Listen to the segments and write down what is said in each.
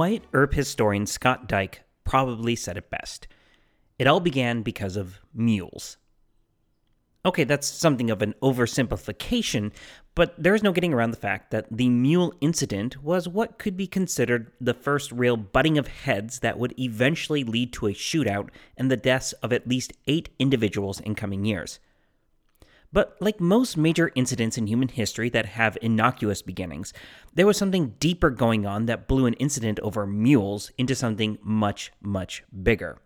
Wyatt Earp historian Scott Dyke probably said it best. It all began because of mules. Okay, that's something of an oversimplification, but there is no getting around the fact that the mule incident was what could be considered the first real butting of heads that would eventually lead to a shootout and the deaths of at least eight individuals in coming years. But like most major incidents in human history that have innocuous beginnings, there was something deeper going on that blew an incident over mules into something much, much bigger.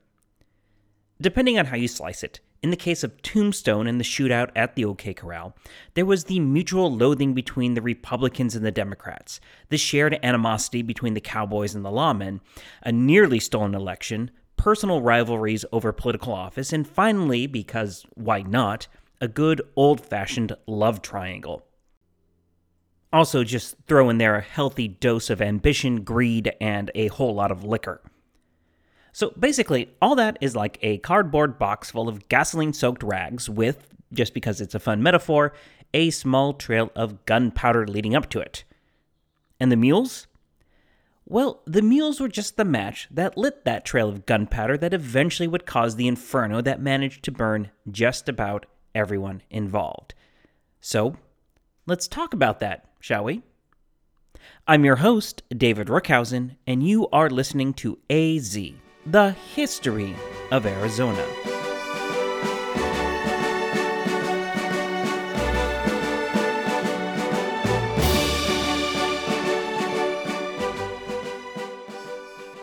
Depending on how you slice it, in the case of Tombstone and the shootout at the OK Corral, there was the mutual loathing between the Republicans and the Democrats, the shared animosity between the cowboys and the lawmen, a nearly stolen election, personal rivalries over political office, and finally, because why not, a good old fashioned love triangle. Also, just throw in there a healthy dose of ambition, greed, and a whole lot of liquor. So basically, all that is like a cardboard box full of gasoline soaked rags with, just because it's a fun metaphor, a small trail of gunpowder leading up to it. And the mules? Well, the mules were just the match that lit that trail of gunpowder that eventually would cause the inferno that managed to burn just about everyone involved. So, let's talk about that, shall we? I'm your host, David Rookhausen, and you are listening to AZ the history of Arizona.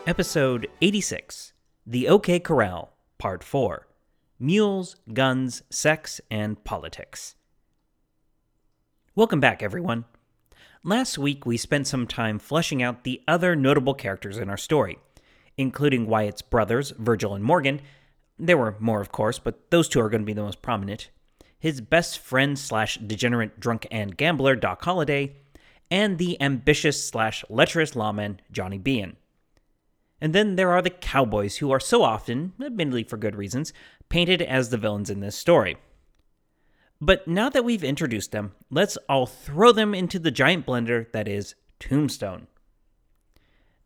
Episode 86 The OK Corral, Part 4 Mules, Guns, Sex, and Politics. Welcome back, everyone. Last week, we spent some time fleshing out the other notable characters in our story including Wyatt's brothers, Virgil and Morgan. There were more, of course, but those two are going to be the most prominent. His best friend slash degenerate drunk and gambler, Doc Holliday, and the ambitious slash lecherous lawman, Johnny Behan. And then there are the cowboys, who are so often, admittedly for good reasons, painted as the villains in this story. But now that we've introduced them, let's all throw them into the giant blender that is Tombstone.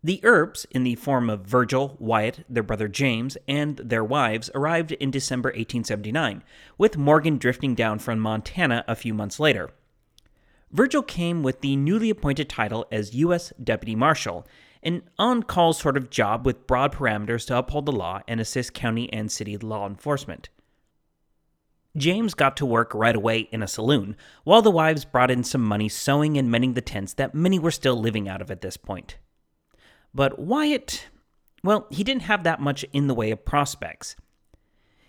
The Earps, in the form of Virgil, Wyatt, their brother James, and their wives, arrived in December 1879, with Morgan drifting down from Montana a few months later. Virgil came with the newly appointed title as U.S. Deputy Marshal, an on call sort of job with broad parameters to uphold the law and assist county and city law enforcement. James got to work right away in a saloon, while the wives brought in some money sewing and mending the tents that many were still living out of at this point. But Wyatt, well, he didn't have that much in the way of prospects.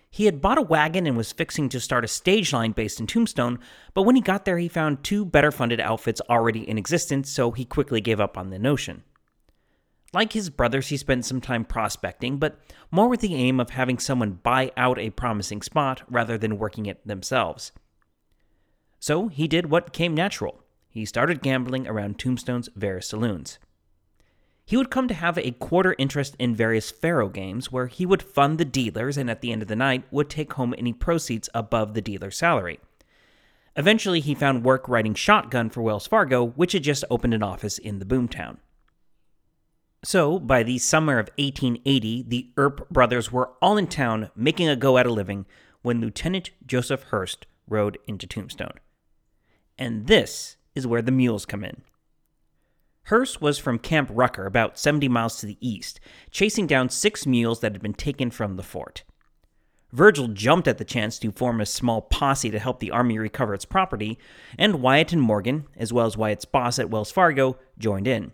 He had bought a wagon and was fixing to start a stage line based in Tombstone, but when he got there, he found two better funded outfits already in existence, so he quickly gave up on the notion. Like his brothers, he spent some time prospecting, but more with the aim of having someone buy out a promising spot rather than working it themselves. So he did what came natural. He started gambling around Tombstone's various saloons he would come to have a quarter interest in various faro games where he would fund the dealers and at the end of the night would take home any proceeds above the dealer's salary. Eventually, he found work writing Shotgun for Wells Fargo, which had just opened an office in the boomtown. So, by the summer of 1880, the Earp brothers were all in town making a go at a living when Lieutenant Joseph Hurst rode into Tombstone. And this is where the mules come in. Hurst was from Camp Rucker, about 70 miles to the east, chasing down six mules that had been taken from the fort. Virgil jumped at the chance to form a small posse to help the army recover its property, and Wyatt and Morgan, as well as Wyatt's boss at Wells Fargo, joined in.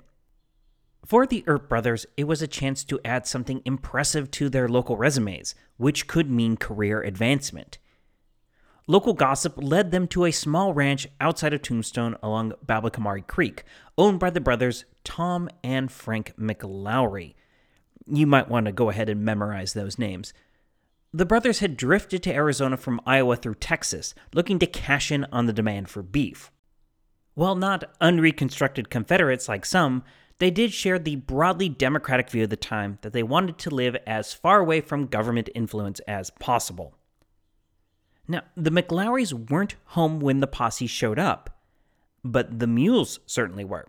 For the Earp brothers, it was a chance to add something impressive to their local resumes, which could mean career advancement. Local gossip led them to a small ranch outside of Tombstone along Babocomari Creek, owned by the brothers Tom and Frank McLaury. You might want to go ahead and memorize those names. The brothers had drifted to Arizona from Iowa through Texas, looking to cash in on the demand for beef. While not unreconstructed Confederates like some, they did share the broadly democratic view of the time that they wanted to live as far away from government influence as possible. Now, the McLaurys weren't home when the posse showed up, but the mules certainly were.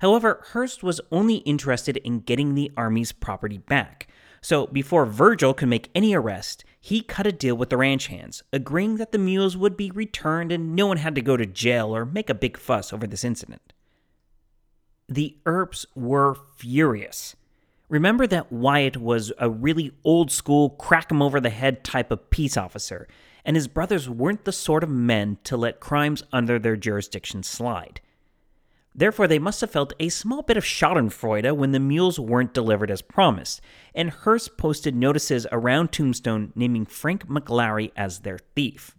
However, Hurst was only interested in getting the Army's property back. So before Virgil could make any arrest, he cut a deal with the ranch hands, agreeing that the mules would be returned and no one had to go to jail or make a big fuss over this incident. The Earps were furious. Remember that Wyatt was a really old school, crack him over the head type of peace officer, and his brothers weren't the sort of men to let crimes under their jurisdiction slide. Therefore, they must have felt a small bit of schadenfreude when the mules weren't delivered as promised, and Hurst posted notices around Tombstone naming Frank McLaury as their thief.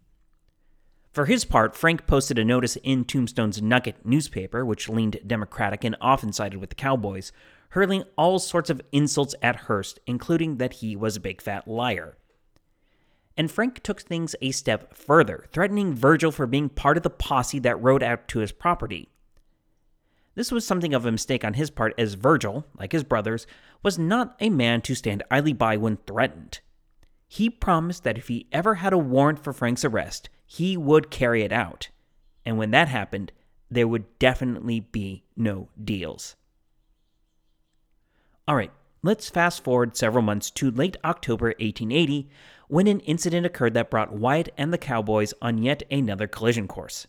For his part, Frank posted a notice in Tombstone's Nugget newspaper, which leaned Democratic and often sided with the Cowboys, hurling all sorts of insults at Hurst, including that he was a big fat liar. And Frank took things a step further, threatening Virgil for being part of the posse that rode out to his property. This was something of a mistake on his part, as Virgil, like his brothers, was not a man to stand idly by when threatened. He promised that if he ever had a warrant for Frank's arrest, he would carry it out. And when that happened, there would definitely be no deals. All right, let's fast forward several months to late October 1880 when an incident occurred that brought Wyatt and the Cowboys on yet another collision course.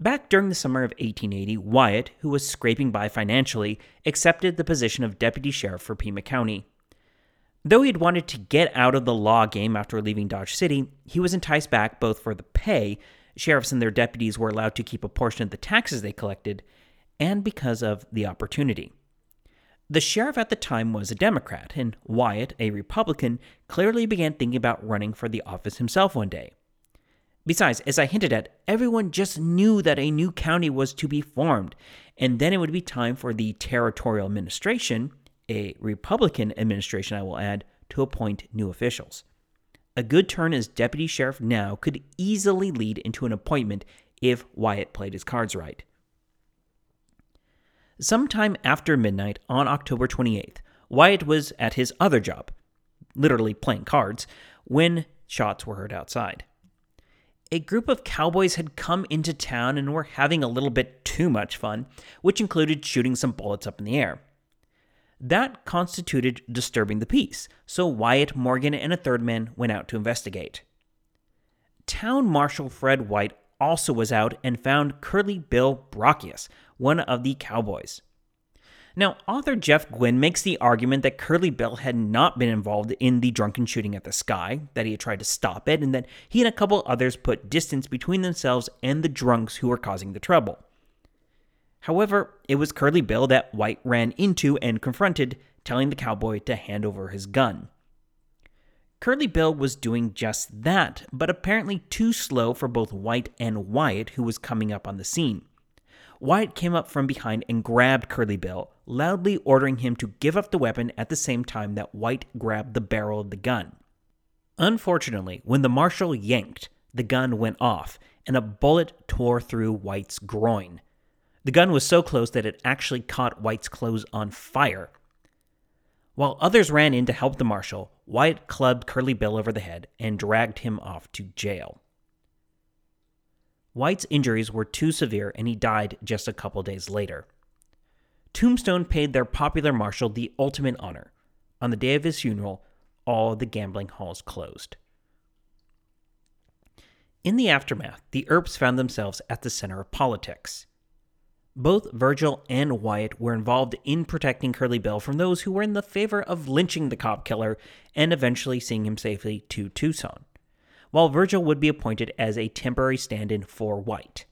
Back during the summer of 1880, Wyatt, who was scraping by financially, accepted the position of deputy sheriff for Pima County. Though he had wanted to get out of the law game after leaving Dodge City, he was enticed back both for the pay sheriffs and their deputies were allowed to keep a portion of the taxes they collected, and because of the opportunity. The sheriff at the time was a Democrat, and Wyatt, a Republican, clearly began thinking about running for the office himself one day. Besides, as I hinted at, everyone just knew that a new county was to be formed, and then it would be time for the territorial administration, a Republican administration, I will add, to appoint new officials. A good turn as deputy sheriff now could easily lead into an appointment if Wyatt played his cards right. Sometime after midnight on October 28th, Wyatt was at his other job, literally playing cards, when shots were heard outside a group of cowboys had come into town and were having a little bit too much fun, which included shooting some bullets up in the air. That constituted disturbing the peace, so Wyatt Morgan and a third man went out to investigate. Town Marshal Fred White also was out and found Curly Bill Brocius, one of the cowboys. Now, author Jeff Guinn makes the argument that Curly Bill had not been involved in the drunken shooting at the sky, that he had tried to stop it, and that he and a couple others put distance between themselves and the drunks who were causing the trouble. However, it was Curly Bill that White ran into and confronted, telling the cowboy to hand over his gun. Curly Bill was doing just that, but apparently too slow for both White and Wyatt, who was coming up on the scene. Wyatt came up from behind and grabbed Curly Bill, loudly ordering him to give up the weapon at the same time that White grabbed the barrel of the gun. Unfortunately, when the marshal yanked, the gun went off, and a bullet tore through White's groin. The gun was so close that it actually caught White's clothes on fire. While others ran in to help the marshal, Wyatt clubbed Curly Bill over the head and dragged him off to jail. White's injuries were too severe and he died just a couple days later. Tombstone paid their popular marshal the ultimate honor. On the day of his funeral, all the gambling halls closed. In the aftermath, the Earps found themselves at the center of politics. Both Virgil and Wyatt were involved in protecting Curly Bill from those who were in the favor of lynching the cop killer and eventually seeing him safely to Tucson while Virgil would be appointed as a temporary stand in for White.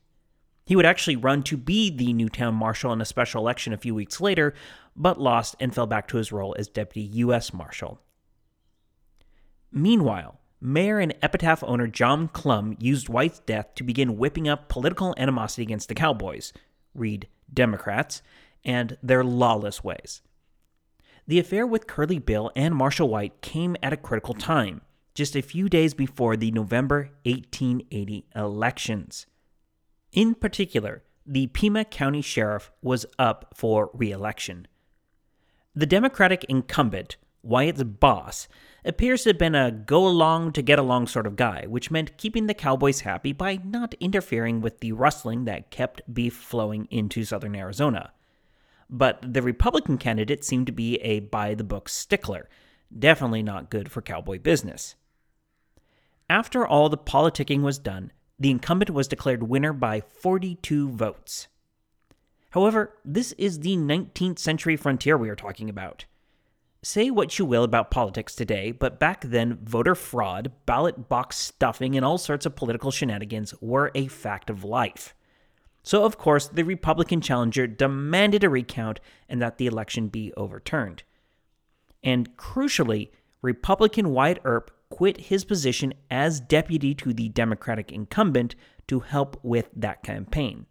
He would actually run to be the new town marshal in a special election a few weeks later, but lost and fell back to his role as deputy U.S. Marshal. Meanwhile, mayor and epitaph owner John Clum used White's death to begin whipping up political animosity against the Cowboys, read Democrats, and their lawless ways. The affair with Curly Bill and Marshal White came at a critical time just a few days before the November 1880 elections. In particular, the Pima County Sheriff was up for re election. The Democratic incumbent, Wyatt's boss, appears to have been a go along to get along sort of guy, which meant keeping the Cowboys happy by not interfering with the rustling that kept beef flowing into southern Arizona. but the Republican candidate seemed to be a by the book stickler, definitely not good for cowboy business. After all the politicking was done, the incumbent was declared winner by 42 votes. However, this is the 19th century frontier we are talking about. Say what you will about politics today, but back then, voter fraud, ballot box stuffing, and all sorts of political shenanigans were a fact of life. So, of course, the Republican challenger demanded a recount and that the election be overturned. And crucially, Republican Wyatt Earp quit his position as deputy to the Democratic incumbent to help with that campaign.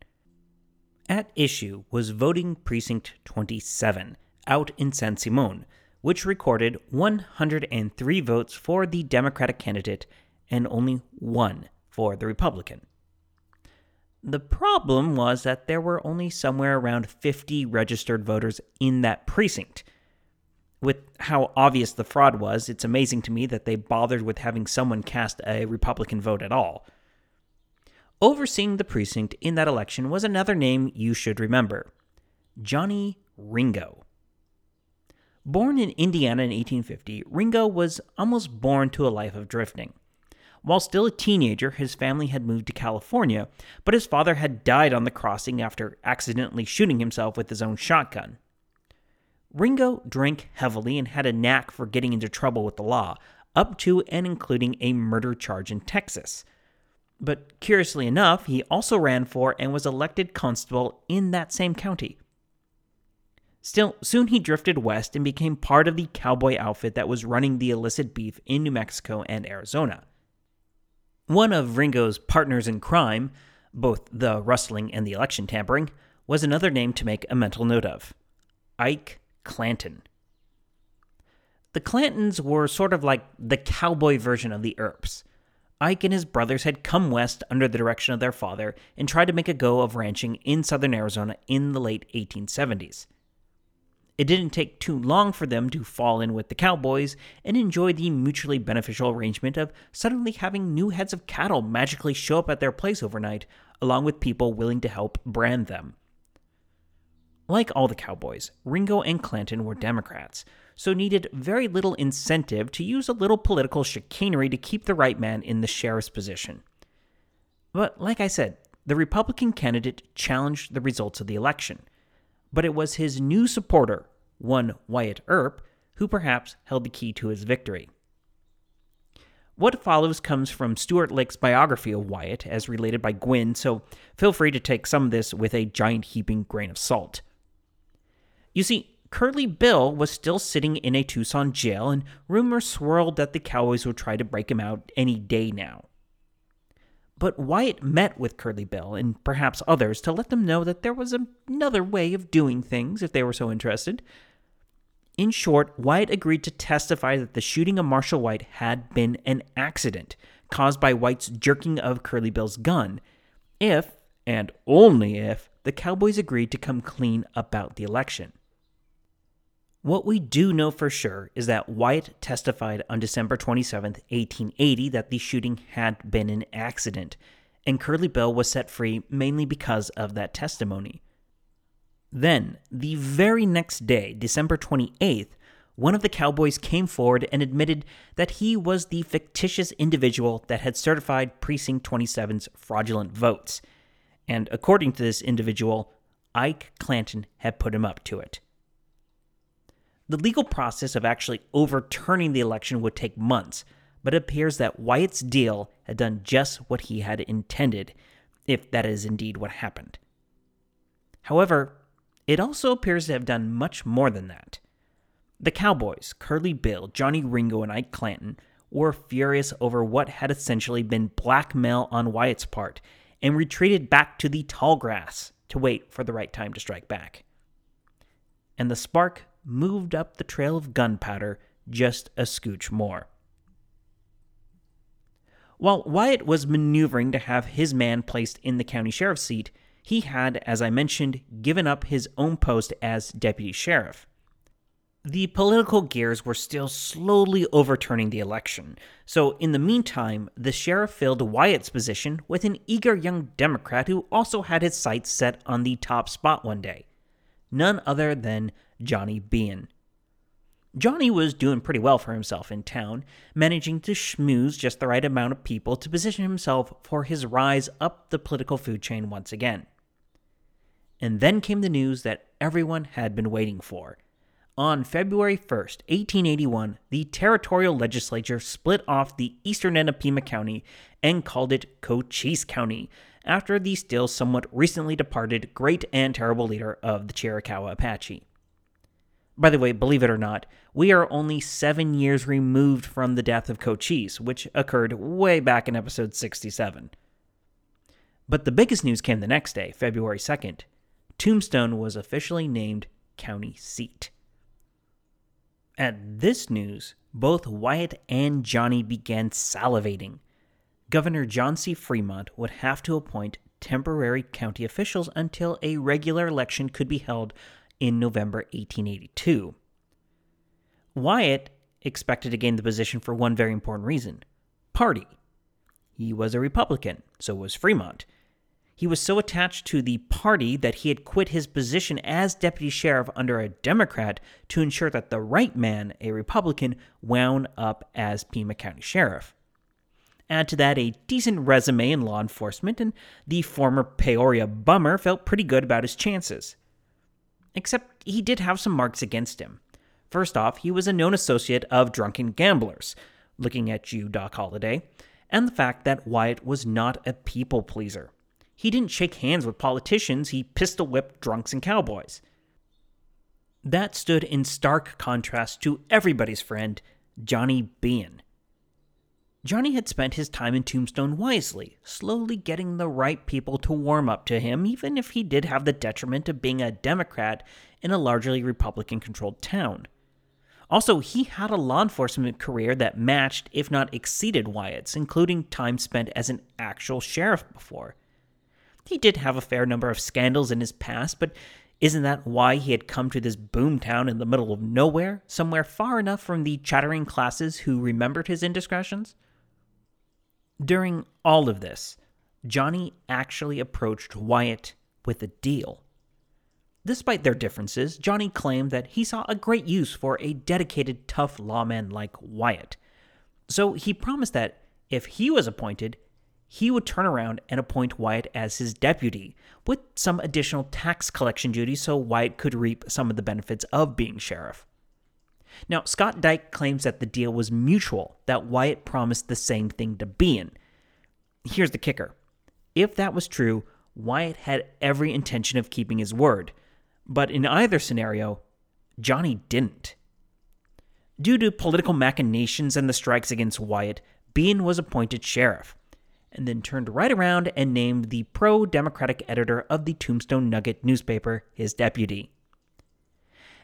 At issue was voting precinct 27 out in San Simon, which recorded 103 votes for the Democratic candidate and only one for the Republican. The problem was that there were only somewhere around 50 registered voters in that precinct. With how obvious the fraud was, it's amazing to me that they bothered with having someone cast a Republican vote at all. Overseeing the precinct in that election was another name you should remember Johnny Ringo. Born in Indiana in 1850, Ringo was almost born to a life of drifting. While still a teenager, his family had moved to California, but his father had died on the crossing after accidentally shooting himself with his own shotgun. Ringo drank heavily and had a knack for getting into trouble with the law, up to and including a murder charge in Texas. But curiously enough, he also ran for and was elected constable in that same county. Still, soon he drifted west and became part of the cowboy outfit that was running the illicit beef in New Mexico and Arizona. One of Ringo's partners in crime, both the rustling and the election tampering, was another name to make a mental note of Ike Clanton. The Clantons were sort of like the cowboy version of the Earps. Ike and his brothers had come west under the direction of their father and tried to make a go of ranching in southern Arizona in the late 1870s. It didn't take too long for them to fall in with the cowboys and enjoy the mutually beneficial arrangement of suddenly having new heads of cattle magically show up at their place overnight, along with people willing to help brand them. Like all the cowboys, Ringo and Clanton were Democrats, so needed very little incentive to use a little political chicanery to keep the right man in the sheriff's position. But like I said, the Republican candidate challenged the results of the election. But it was his new supporter, one Wyatt Earp, who perhaps held the key to his victory. What follows comes from Stuart Lake's biography of Wyatt, as related by Guinn, so feel free to take some of this with a giant heaping grain of salt. You see, Curly Bill was still sitting in a Tucson jail, and rumors swirled that the Cowboys would try to break him out any day now. But Wyatt met with Curly Bill and perhaps others to let them know that there was another way of doing things if they were so interested. In short, Wyatt agreed to testify that the shooting of Marshal White had been an accident caused by White's jerking of Curly Bill's gun, if, and only if, the Cowboys agreed to come clean about the election. What we do know for sure is that Wyatt testified on December 27, 1880, that the shooting had been an accident, and Curly Bill was set free mainly because of that testimony. Then, the very next day, December 28th, one of the cowboys came forward and admitted that he was the fictitious individual that had certified Precinct 27's fraudulent votes. And according to this individual, Ike Clanton had put him up to it. The legal process of actually overturning the election would take months, but it appears that Wyatt's deal had done just what he had intended, if that is indeed what happened. However, it also appears to have done much more than that. The Cowboys, Curly Bill, Johnny Ringo, and Ike Clanton were furious over what had essentially been blackmail on Wyatt's part and retreated back to the tall grass to wait for the right time to strike back. And the spark moved up the trail of gunpowder just a scooch more. While Wyatt was maneuvering to have his man placed in the county sheriff's seat, he had, as I mentioned, given up his own post as deputy sheriff. The political gears were still slowly overturning the election, so in the meantime, the sheriff filled Wyatt's position with an eager young Democrat who also had his sights set on the top spot one day none other than Johnny Behan. Johnny was doing pretty well for himself in town, managing to schmooze just the right amount of people to position himself for his rise up the political food chain once again. And then came the news that everyone had been waiting for. On February 1st, 1881, the territorial legislature split off the eastern end of Pima County and called it Cochise County, after the still somewhat recently departed great and terrible leader of the Chiricahua Apache. By the way, believe it or not, we are only seven years removed from the death of Cochise, which occurred way back in episode 67. But the biggest news came the next day, February 2nd. Tombstone was officially named county seat. At this news, both Wyatt and Johnny began salivating. Governor John C. Fremont would have to appoint temporary county officials until a regular election could be held in November 1882. Wyatt expected to gain the position for one very important reason party. He was a Republican, so was Fremont. He was so attached to the party that he had quit his position as deputy sheriff under a Democrat to ensure that the right man, a Republican, wound up as Pima County Sheriff. Add to that a decent resume in law enforcement, and the former Peoria bummer felt pretty good about his chances. Except he did have some marks against him. First off, he was a known associate of drunken gamblers, looking at you, Doc Holliday, and the fact that Wyatt was not a people pleaser. He didn't shake hands with politicians, he pistol whipped drunks and cowboys. That stood in stark contrast to everybody's friend, Johnny Behan. Johnny had spent his time in Tombstone wisely, slowly getting the right people to warm up to him, even if he did have the detriment of being a Democrat in a largely Republican controlled town. Also, he had a law enforcement career that matched, if not exceeded, Wyatt's, including time spent as an actual sheriff before. He did have a fair number of scandals in his past, but isn't that why he had come to this boom town in the middle of nowhere, somewhere far enough from the chattering classes who remembered his indiscretions? During all of this, Johnny actually approached Wyatt with a deal. Despite their differences, Johnny claimed that he saw a great use for a dedicated, tough lawman like Wyatt. So he promised that if he was appointed, he would turn around and appoint Wyatt as his deputy, with some additional tax collection duties so Wyatt could reap some of the benefits of being sheriff. Now, Scott Dyke claims that the deal was mutual, that Wyatt promised the same thing to Behan. Here's the kicker if that was true, Wyatt had every intention of keeping his word. But in either scenario, Johnny didn't. Due to political machinations and the strikes against Wyatt, Behan was appointed sheriff, and then turned right around and named the pro Democratic editor of the Tombstone Nugget newspaper his deputy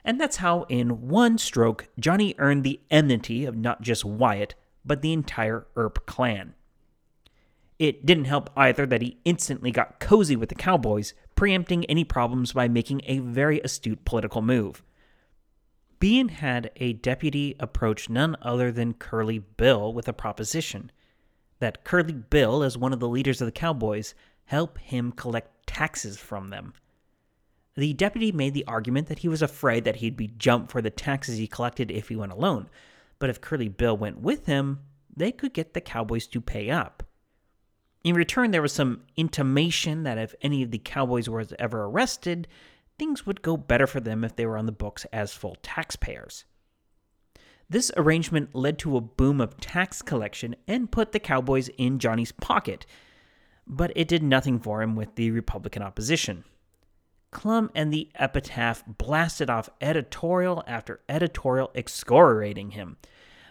and that's how, in one stroke, Johnny earned the enmity of not just Wyatt, but the entire Earp clan. It didn't help either that he instantly got cozy with the Cowboys, preempting any problems by making a very astute political move. Behan had a deputy approach none other than Curly Bill with a proposition that Curly Bill, as one of the leaders of the Cowboys, help him collect taxes from them. The deputy made the argument that he was afraid that he'd be jumped for the taxes he collected if he went alone, but if Curly Bill went with him, they could get the Cowboys to pay up. In return, there was some intimation that if any of the Cowboys were ever arrested, things would go better for them if they were on the books as full taxpayers. This arrangement led to a boom of tax collection and put the Cowboys in Johnny's pocket, but it did nothing for him with the Republican opposition. Clum and the Epitaph blasted off editorial after editorial excoriating him.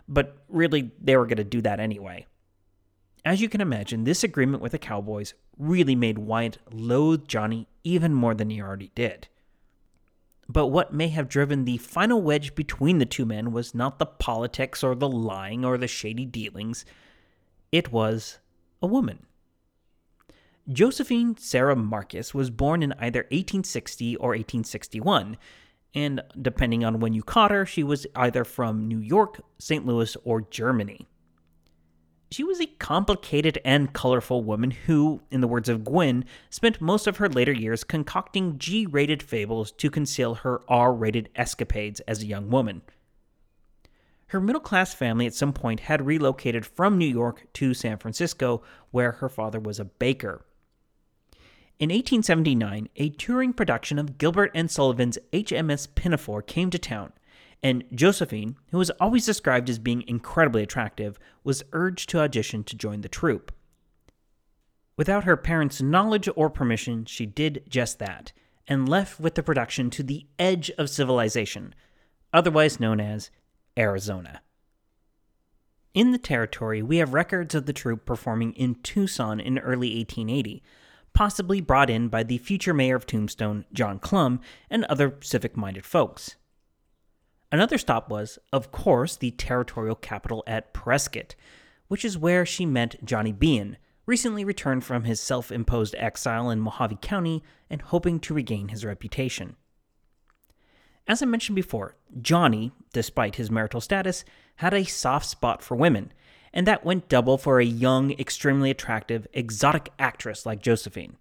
But really, they were going to do that anyway. As you can imagine, this agreement with the Cowboys really made Wyatt loathe Johnny even more than he already did. But what may have driven the final wedge between the two men was not the politics or the lying or the shady dealings, it was a woman. Josephine Sarah Marcus was born in either 1860 or 1861, and depending on when you caught her, she was either from New York, St. Louis, or Germany. She was a complicated and colorful woman who, in the words of Guinn, spent most of her later years concocting G rated fables to conceal her R rated escapades as a young woman. Her middle class family at some point had relocated from New York to San Francisco, where her father was a baker. In 1879, a touring production of Gilbert and Sullivan's HMS Pinafore came to town, and Josephine, who was always described as being incredibly attractive, was urged to audition to join the troupe. Without her parents' knowledge or permission, she did just that, and left with the production to the edge of civilization, otherwise known as Arizona. In the territory, we have records of the troupe performing in Tucson in early 1880, possibly brought in by the future mayor of Tombstone, John Clum, and other civic minded folks. Another stop was, of course, the territorial capital at Prescott, which is where she met Johnny Behan, recently returned from his self imposed exile in Mohave County and hoping to regain his reputation. As I mentioned before, Johnny, despite his marital status, had a soft spot for women, and that went double for a young, extremely attractive, exotic actress like Josephine.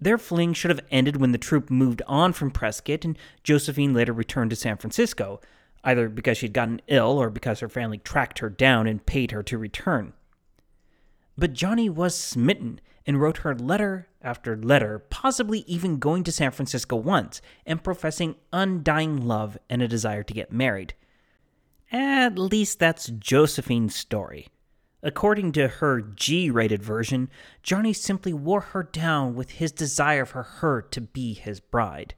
Their fling should have ended when the troupe moved on from Prescott and Josephine later returned to San Francisco, either because she'd gotten ill or because her family tracked her down and paid her to return. But Johnny was smitten and wrote her letter after letter, possibly even going to San Francisco once and professing undying love and a desire to get married. At least that's Josephine's story. According to her G rated version, Johnny simply wore her down with his desire for her to be his bride.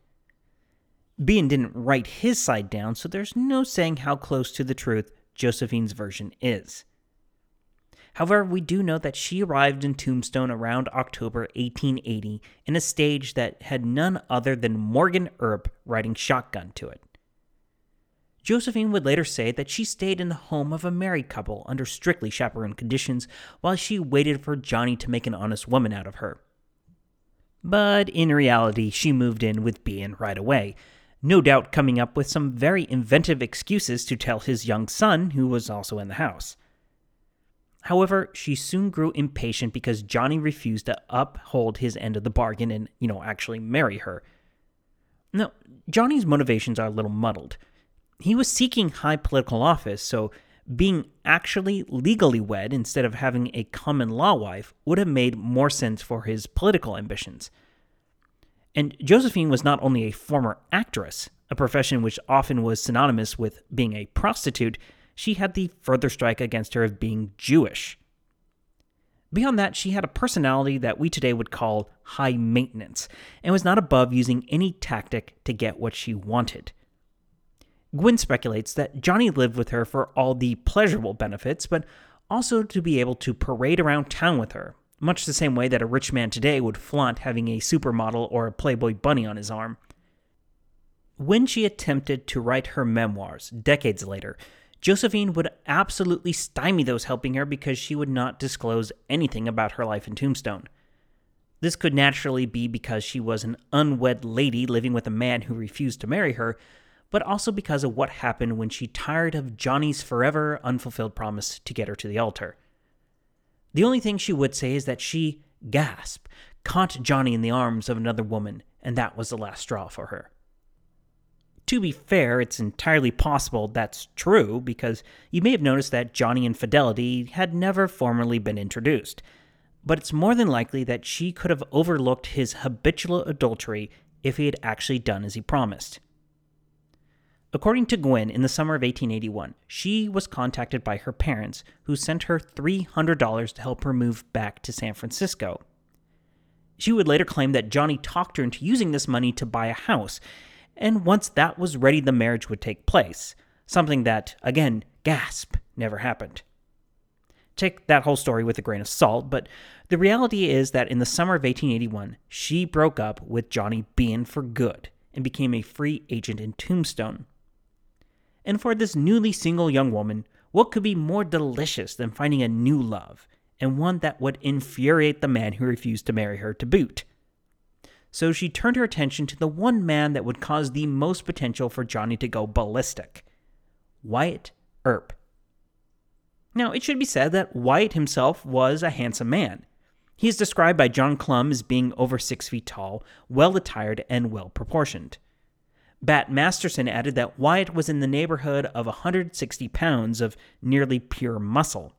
Behan didn't write his side down, so there's no saying how close to the truth Josephine's version is. However, we do know that she arrived in Tombstone around October 1880 in a stage that had none other than Morgan Earp riding shotgun to it. Josephine would later say that she stayed in the home of a married couple under strictly chaperone conditions while she waited for Johnny to make an honest woman out of her. But in reality, she moved in with Behan right away, no doubt coming up with some very inventive excuses to tell his young son, who was also in the house. However, she soon grew impatient because Johnny refused to uphold his end of the bargain and, you know, actually marry her. Now, Johnny's motivations are a little muddled. He was seeking high political office, so being actually legally wed instead of having a common law wife would have made more sense for his political ambitions. And Josephine was not only a former actress, a profession which often was synonymous with being a prostitute, she had the further strike against her of being Jewish. Beyond that, she had a personality that we today would call high maintenance, and was not above using any tactic to get what she wanted. Guinn speculates that Johnny lived with her for all the pleasurable benefits, but also to be able to parade around town with her, much the same way that a rich man today would flaunt having a supermodel or a Playboy bunny on his arm. When she attempted to write her memoirs decades later, Josephine would absolutely stymie those helping her because she would not disclose anything about her life in Tombstone. This could naturally be because she was an unwed lady living with a man who refused to marry her, but also because of what happened when she tired of Johnny's forever unfulfilled promise to get her to the altar. The only thing she would say is that she, gasp, caught Johnny in the arms of another woman, and that was the last straw for her. To be fair, it's entirely possible that's true because you may have noticed that Johnny Infidelity had never formally been introduced. But it's more than likely that she could have overlooked his habitual adultery if he had actually done as he promised. According to Guinn, in the summer of 1881, she was contacted by her parents, who sent her $300 to help her move back to San Francisco. She would later claim that Johnny talked her into using this money to buy a house, and once that was ready, the marriage would take place. Something that, again, gasp, never happened. Take that whole story with a grain of salt, but the reality is that in the summer of 1881, she broke up with Johnny Behan for good and became a free agent in Tombstone. And for this newly single young woman, what could be more delicious than finding a new love, and one that would infuriate the man who refused to marry her to boot? so she turned her attention to the one man that would cause the most potential for Johnny to go ballistic Wyatt Earp. Now, it should be said that Wyatt himself was a handsome man. He is described by John Clum as being over six feet tall, well attired, and well proportioned. Bat Masterson added that Wyatt was in the neighborhood of 160 pounds of nearly pure muscle.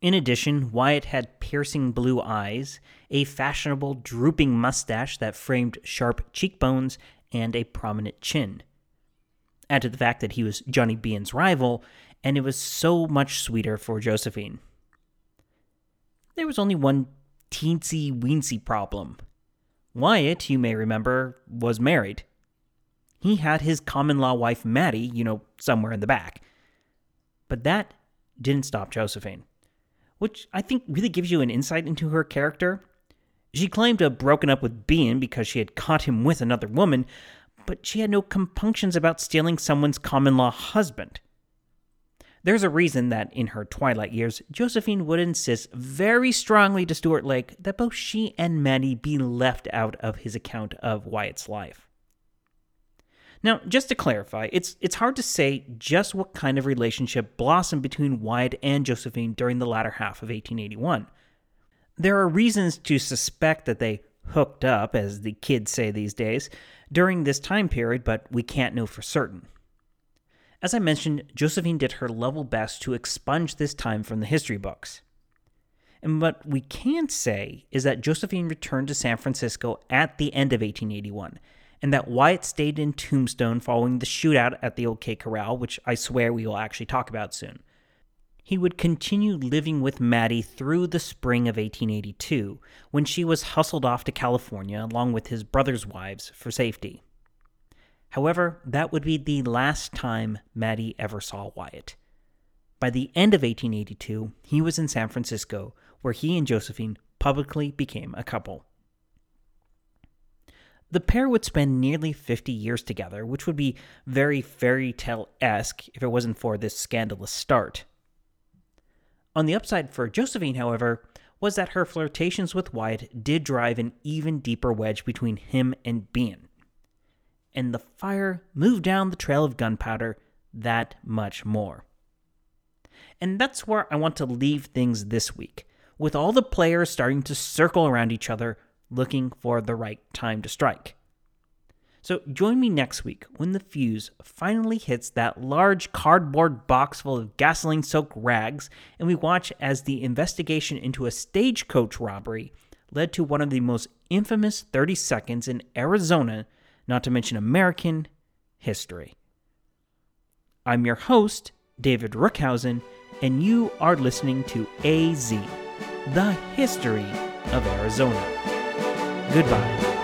In addition, Wyatt had piercing blue eyes, a fashionable drooping mustache that framed sharp cheekbones, and a prominent chin. Add to the fact that he was Johnny Behan's rival, and it was so much sweeter for Josephine. There was only one teensy weensy problem. Wyatt, you may remember, was married. He had his common law wife Mattie, you know, somewhere in the back. But that didn't stop Josephine, which I think really gives you an insight into her character. She claimed to have broken up with Behan because she had caught him with another woman, but she had no compunctions about stealing someone's common law husband. There's a reason that in her twilight years, Josephine would insist very strongly to Stuart Lake that both she and Mattie be left out of his account of Wyatt's life. Now, just to clarify, it's it's hard to say just what kind of relationship blossomed between Wyatt and Josephine during the latter half of 1881. There are reasons to suspect that they hooked up, as the kids say these days, during this time period, but we can't know for certain. As I mentioned, Josephine did her level best to expunge this time from the history books. And what we can say is that Josephine returned to San Francisco at the end of 1881, and that Wyatt stayed in Tombstone following the shootout at the OK Corral, which I swear we will actually talk about soon. He would continue living with Mattie through the spring of 1882, when she was hustled off to California along with his brother's wives for safety. However, that would be the last time Mattie ever saw Wyatt. By the end of 1882, he was in San Francisco, where he and Josephine publicly became a couple. The pair would spend nearly 50 years together, which would be very fairy tale esque if it wasn't for this scandalous start. On the upside for Josephine, however, was that her flirtations with Wyatt did drive an even deeper wedge between him and Behan and the fire moved down the trail of gunpowder that much more. And that's where I want to leave things this week, with all the players starting to circle around each other looking for the right time to strike. So join me next week when the fuse finally hits that large cardboard box full of gasoline soaked rags, and we watch as the investigation into a stagecoach robbery led to one of the most infamous 30 seconds in Arizona not to mention American history. I'm your host, David Rookhausen, and you are listening to AZ, the history of Arizona. Goodbye.